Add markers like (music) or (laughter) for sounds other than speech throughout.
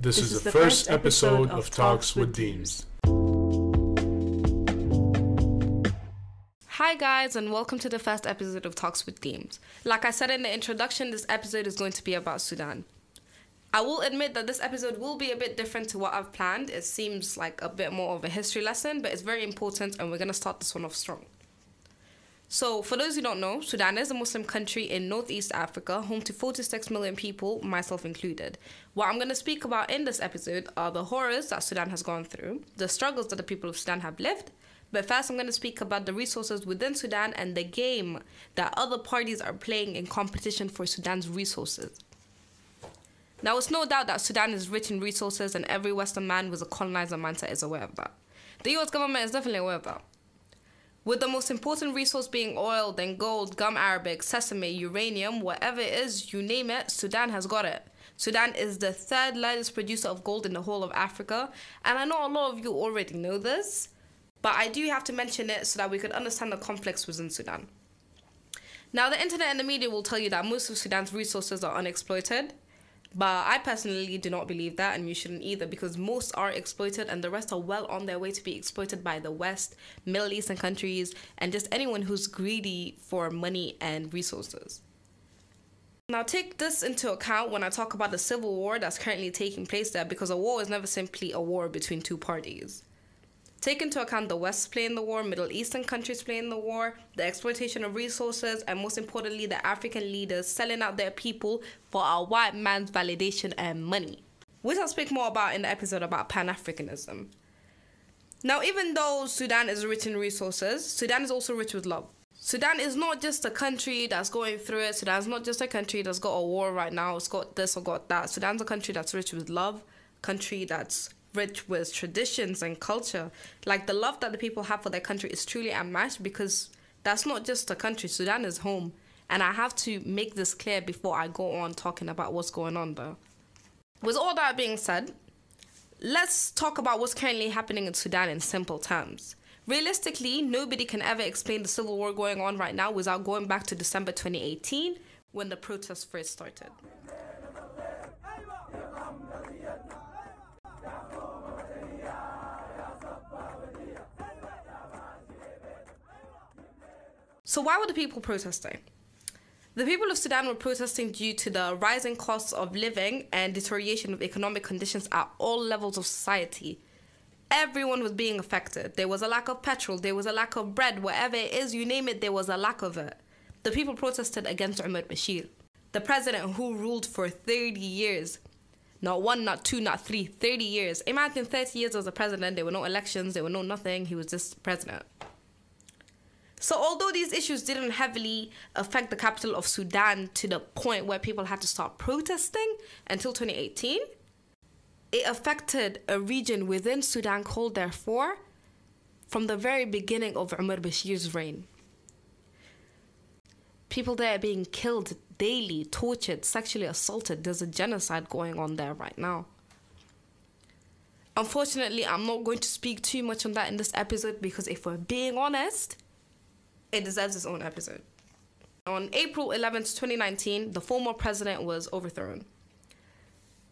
This, this is, is, the first, first episode, episode of Talks with Deems. Hi, guys, and welcome to the first episode of Talks with Deems. Like I said in the introduction, this episode is going to be about Sudan. I will admit that this episode will be a bit different to what I've planned. It seems like a bit more of a history lesson, but it's very important, and we're going to start this one off strong. So, for those who don't know, Sudan is a Muslim country in Northeast Africa, home to 46 million people, myself included. What I'm going to speak about in this episode are the horrors that Sudan has gone through, the struggles that the people of Sudan have lived. But first, I'm going to speak about the resources within Sudan and the game that other parties are playing in competition for Sudan's resources. Now, it's no doubt that Sudan is rich in resources, and every Western man with a colonizer mindset is aware of that. The US government is definitely aware of that with the most important resource being oil, then gold, gum arabic, sesame, uranium, whatever it is, you name it, Sudan has got it. Sudan is the third largest producer of gold in the whole of Africa, and I know a lot of you already know this, but I do have to mention it so that we could understand the conflicts within Sudan. Now, the internet and the media will tell you that most of Sudan's resources are unexploited, but I personally do not believe that, and you shouldn't either, because most are exploited and the rest are well on their way to be exploited by the West, Middle Eastern countries, and just anyone who's greedy for money and resources. Now, take this into account when I talk about the civil war that's currently taking place there, because a war is never simply a war between two parties. Take into account the West playing the war, Middle Eastern countries playing the war, the exploitation of resources, and most importantly, the African leaders selling out their people for our white man's validation and money. Which I'll speak more about in the episode about Pan Africanism. Now, even though Sudan is rich in resources, Sudan is also rich with love. Sudan is not just a country that's going through it. Sudan is not just a country that's got a war right now. It's got this or got that. Sudan's a country that's rich with love, country that's rich with traditions and culture. Like the love that the people have for their country is truly unmatched because that's not just a country. Sudan is home. And I have to make this clear before I go on talking about what's going on there. With all that being said, let's talk about what's currently happening in Sudan in simple terms. Realistically, nobody can ever explain the civil war going on right now without going back to December 2018 when the protests first started. So, why were the people protesting? The people of Sudan were protesting due to the rising costs of living and deterioration of economic conditions at all levels of society. Everyone was being affected. There was a lack of petrol, there was a lack of bread, whatever it is, you name it, there was a lack of it. The people protested against Umar Bashir, the president who ruled for 30 years. Not one, not two, not three, 30 years. Imagine 30 years as a president, there were no elections, there were no nothing, he was just president. So, although these issues didn't heavily affect the capital of Sudan to the point where people had to start protesting until 2018, it affected a region within Sudan called Darfur from the very beginning of Umar Bashir's reign. People there are being killed daily, tortured, sexually assaulted. There's a genocide going on there right now. Unfortunately, I'm not going to speak too much on that in this episode because if we're being honest, it deserves its own episode. On April 11th, 2019, the former president was overthrown.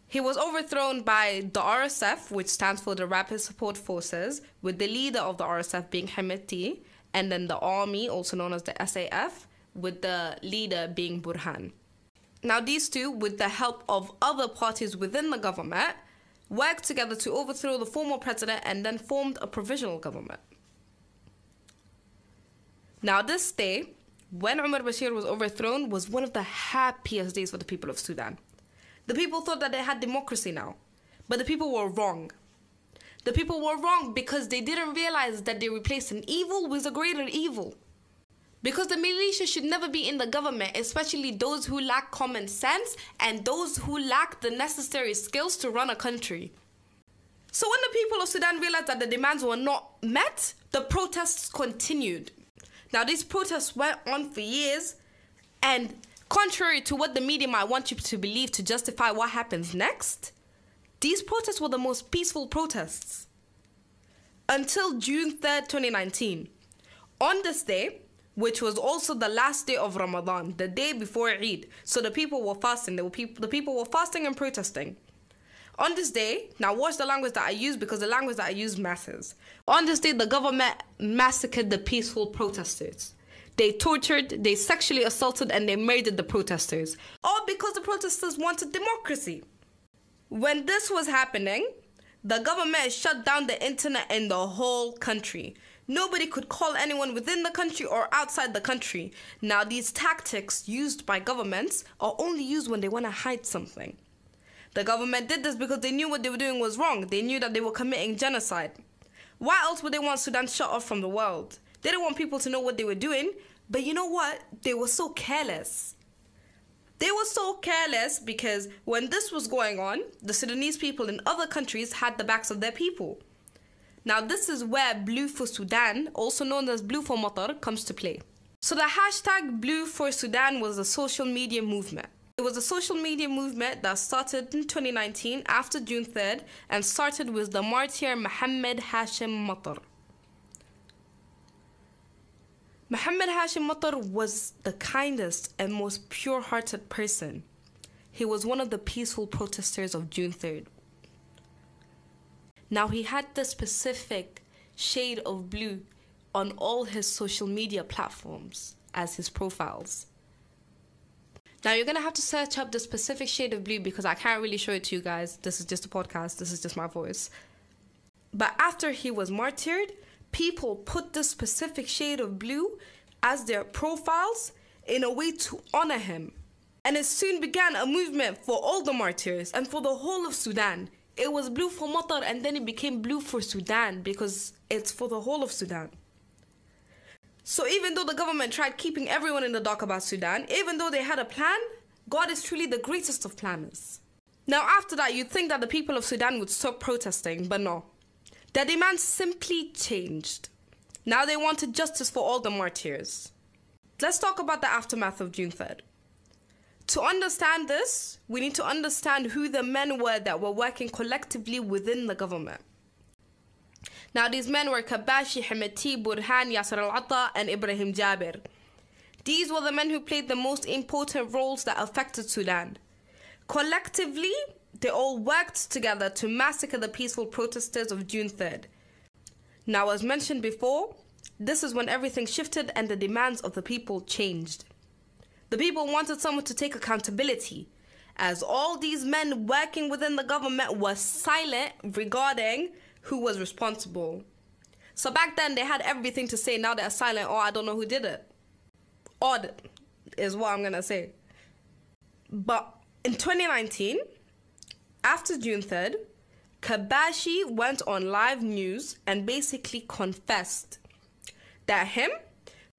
He was overthrown by the RSF, which stands for the Rapid Support Forces, with the leader of the RSF being Hemeti, and then the army, also known as the SAF, with the leader being Burhan. Now, these two, with the help of other parties within the government, worked together to overthrow the former president and then formed a provisional government. Now, this day, when Umar Bashir was overthrown, was one of the happiest days for the people of Sudan. The people thought that they had democracy now, but the people were wrong. The people were wrong because they didn't realize that they replaced an evil with a greater evil. Because the militia should never be in the government, especially those who lack common sense and those who lack the necessary skills to run a country. So, when the people of Sudan realized that the demands were not met, the protests continued. Now, these protests went on for years, and contrary to what the media might want you to believe to justify what happens next, these protests were the most peaceful protests until June 3rd, 2019. On this day, which was also the last day of Ramadan, the day before Eid, so the people were fasting. Were the people were fasting and protesting. On this day, now watch the language that I use because the language that I use matters. On this day, the government massacred the peaceful protesters. They tortured, they sexually assaulted, and they murdered the protesters. All because the protesters wanted democracy. When this was happening, the government shut down the internet in the whole country. Nobody could call anyone within the country or outside the country. Now, these tactics used by governments are only used when they want to hide something. The government did this because they knew what they were doing was wrong. They knew that they were committing genocide. Why else would they want Sudan shut off from the world? They didn't want people to know what they were doing, but you know what? They were so careless. They were so careless because when this was going on, the Sudanese people in other countries had the backs of their people. Now, this is where Blue for Sudan, also known as Blue for Mattar, comes to play. So, the hashtag Blue for Sudan was a social media movement. It was a social media movement that started in 2019 after June 3rd and started with the martyr Mohammed Hashim Mattar. Mohammed Hashim Mattar was the kindest and most pure hearted person. He was one of the peaceful protesters of June 3rd. Now, he had the specific shade of blue on all his social media platforms as his profiles. Now you're gonna have to search up the specific shade of blue because I can't really show it to you guys. This is just a podcast, this is just my voice. But after he was martyred, people put this specific shade of blue as their profiles in a way to honor him. And it soon began a movement for all the martyrs and for the whole of Sudan. It was blue for Mattar and then it became blue for Sudan because it's for the whole of Sudan. So even though the government tried keeping everyone in the dark about Sudan, even though they had a plan, God is truly the greatest of planners. Now, after that, you'd think that the people of Sudan would stop protesting, but no. Their demands simply changed. Now they wanted justice for all the martyrs. Let's talk about the aftermath of June 3rd. To understand this, we need to understand who the men were that were working collectively within the government. Now, these men were Kabashi, Hemeti, Burhan, Yasser al Atta, and Ibrahim Jabir. These were the men who played the most important roles that affected Sudan. Collectively, they all worked together to massacre the peaceful protesters of June 3rd. Now, as mentioned before, this is when everything shifted and the demands of the people changed. The people wanted someone to take accountability, as all these men working within the government were silent regarding who was responsible. So back then they had everything to say. Now they're silent. Oh, I don't know who did it. Odd is what I'm gonna say. But in 2019, after June 3rd, Kabashi went on live news and basically confessed that him,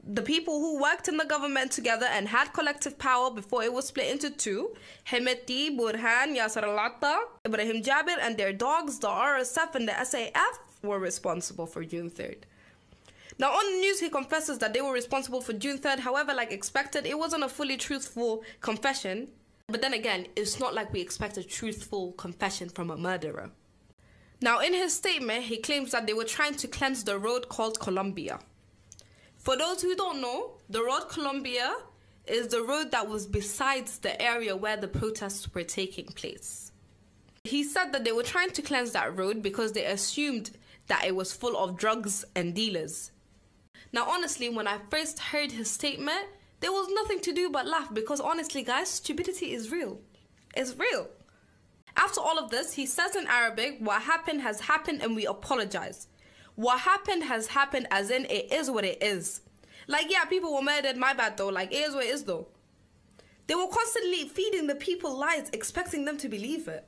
the people who worked in the government together and had collective power before it was split into two, Hemeti, Burhan, Yasser al Ibrahim Jabir, and their dogs, the RSF and the SAF, were responsible for June 3rd. Now, on the news, he confesses that they were responsible for June 3rd. However, like expected, it wasn't a fully truthful confession. But then again, it's not like we expect a truthful confession from a murderer. Now, in his statement, he claims that they were trying to cleanse the road called Columbia. For those who don't know, the road Columbia is the road that was besides the area where the protests were taking place. He said that they were trying to cleanse that road because they assumed that it was full of drugs and dealers. Now, honestly, when I first heard his statement, there was nothing to do but laugh because honestly, guys, stupidity is real. It's real. After all of this, he says in Arabic, What happened has happened and we apologize. What happened has happened as in it is what it is. Like, yeah, people were murdered, my bad though. Like, it is what it is though. They were constantly feeding the people lies, expecting them to believe it.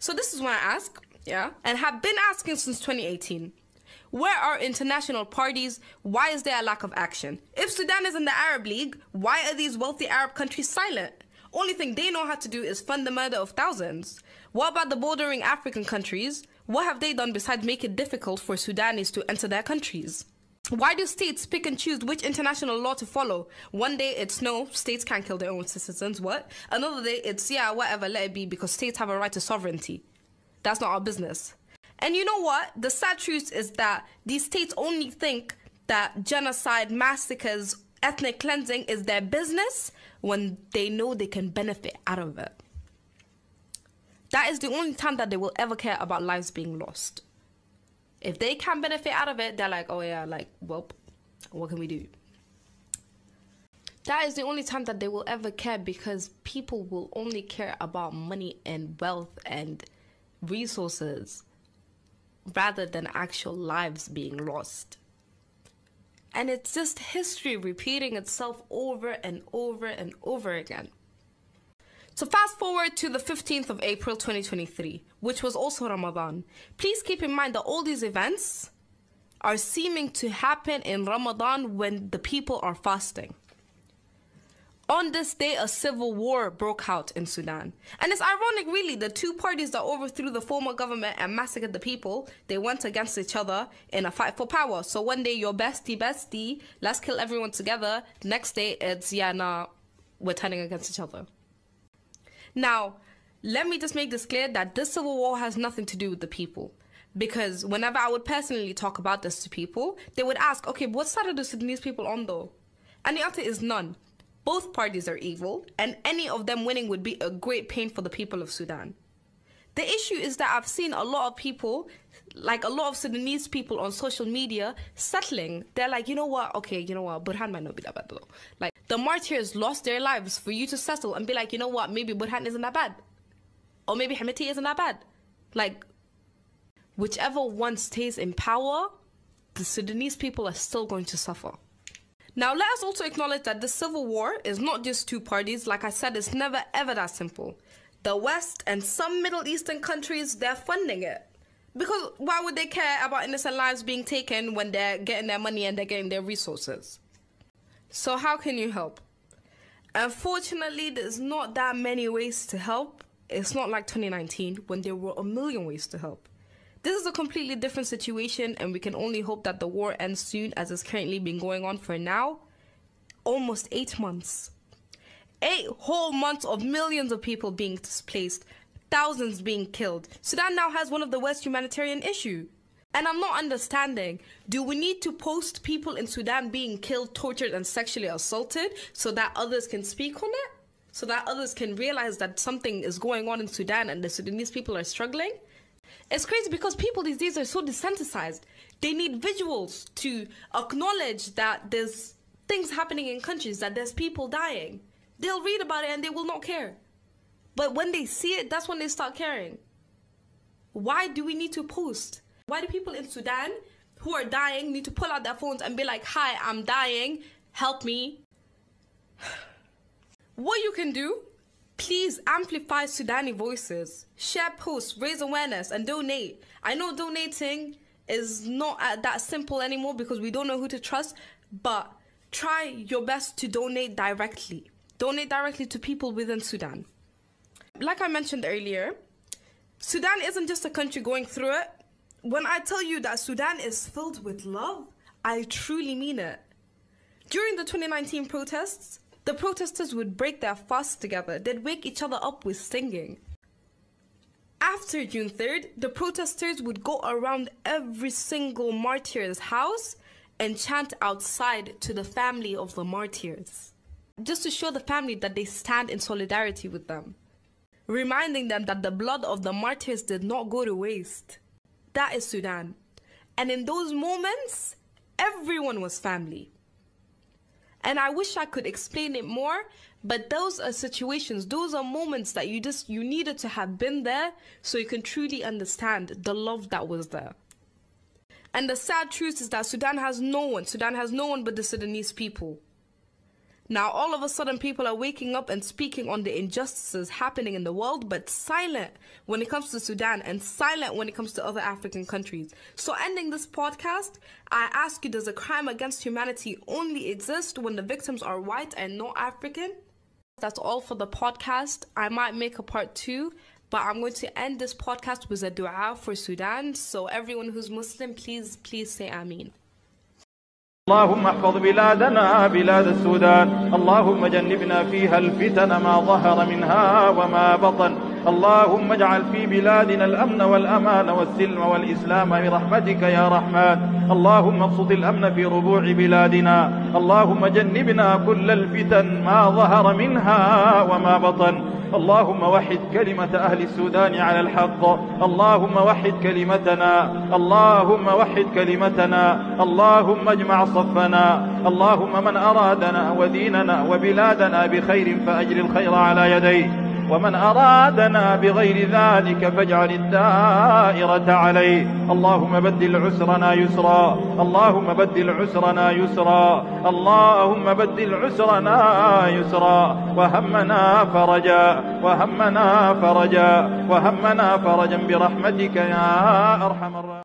So this is when I ask, yeah, and have been asking since 2018. Where are international parties? Why is there a lack of action? If Sudan is in the Arab League, why are these wealthy Arab countries silent? Only thing they know how to do is fund the murder of thousands. What about the bordering African countries? What have they done besides make it difficult for Sudanese to enter their countries? Why do states pick and choose which international law to follow? One day it's no, states can't kill their own citizens. What? Another day it's yeah, whatever, let it be because states have a right to sovereignty. That's not our business. And you know what? The sad truth is that these states only think that genocide, massacres, ethnic cleansing is their business when they know they can benefit out of it. That is the only time that they will ever care about lives being lost. If they can benefit out of it, they're like, oh yeah, like, well, what can we do? That is the only time that they will ever care because people will only care about money and wealth and resources rather than actual lives being lost. And it's just history repeating itself over and over and over again. So fast forward to the 15th of April 2023, which was also Ramadan. Please keep in mind that all these events are seeming to happen in Ramadan when the people are fasting. On this day, a civil war broke out in Sudan. And it's ironic, really, the two parties that overthrew the former government and massacred the people, they went against each other in a fight for power. So one day, your bestie, bestie, let's kill everyone together. Next day, it's, yeah, nah, we're turning against each other. Now, let me just make this clear that this civil war has nothing to do with the people. Because whenever I would personally talk about this to people, they would ask, okay, what side are the Sudanese people on though? And the answer is none. Both parties are evil, and any of them winning would be a great pain for the people of Sudan. The issue is that I've seen a lot of people, like a lot of Sudanese people on social media, settling. They're like, you know what? Okay, you know what? Burhan might not be that bad though. Like, the martyrs lost their lives for you to settle and be like, you know what? Maybe Burhan isn't that bad. Or maybe Hemeti isn't that bad. Like, whichever one stays in power, the Sudanese people are still going to suffer. Now, let us also acknowledge that the civil war is not just two parties. Like I said, it's never ever that simple. The West and some Middle Eastern countries, they're funding it. Because why would they care about innocent lives being taken when they're getting their money and they're getting their resources? So, how can you help? Unfortunately, there's not that many ways to help. It's not like 2019 when there were a million ways to help. This is a completely different situation, and we can only hope that the war ends soon, as it's currently been going on for now almost eight months. Eight whole months of millions of people being displaced, thousands being killed. Sudan now has one of the worst humanitarian issue. And I'm not understanding. Do we need to post people in Sudan being killed, tortured, and sexually assaulted so that others can speak on it? So that others can realize that something is going on in Sudan and the Sudanese people are struggling? It's crazy because people these days are so desensitized. They need visuals to acknowledge that there's things happening in countries, that there's people dying. They'll read about it and they will not care. But when they see it, that's when they start caring. Why do we need to post? Why do people in Sudan who are dying need to pull out their phones and be like, Hi, I'm dying, help me? (sighs) what you can do Please amplify Sudani voices, share posts, raise awareness, and donate. I know donating is not uh, that simple anymore because we don't know who to trust, but try your best to donate directly. Donate directly to people within Sudan. Like I mentioned earlier, Sudan isn't just a country going through it. When I tell you that Sudan is filled with love, I truly mean it. During the 2019 protests, the protesters would break their fast together, they'd wake each other up with singing. After June 3rd, the protesters would go around every single martyr's house and chant outside to the family of the martyrs, just to show the family that they stand in solidarity with them, reminding them that the blood of the martyrs did not go to waste. That is Sudan. And in those moments, everyone was family. And I wish I could explain it more, but those are situations, those are moments that you just you needed to have been there so you can truly understand the love that was there. And the sad truth is that Sudan has no one. Sudan has no one but the Sudanese people. Now, all of a sudden, people are waking up and speaking on the injustices happening in the world, but silent when it comes to Sudan and silent when it comes to other African countries. So, ending this podcast, I ask you Does a crime against humanity only exist when the victims are white and not African? That's all for the podcast. I might make a part two, but I'm going to end this podcast with a dua for Sudan. So, everyone who's Muslim, please, please say Ameen. اللهم احفظ بلادنا بلاد السودان. اللهم جنبنا فيها الفتن ما ظهر منها وما بطن. اللهم اجعل في بلادنا الأمن والأمان والسلم والإسلام برحمتك يا رحمن. اللهم ابسط الأمن في ربوع بلادنا. اللهم جنبنا كل الفتن ما ظهر منها وما بطن. اللهم وحد كلمة أهل السودان على الحق. اللهم وحد كلمتنا. اللهم وحد كلمتنا. اللهم اجمع صفنا. اللهم من أرادنا وديننا وبلادنا بخير فأجر الخير على يديه. ومن أرادنا بغير ذلك فاجعل الدائرة عليه. اللهم بدل عسرنا يسرا. اللهم بدل عسرنا يسرا. اللهم بدل عسرنا يسرا. وهمنا فرجا. وهمنا فرجا. وهمنا فرجا برحمتك يا أرحم الراحمين.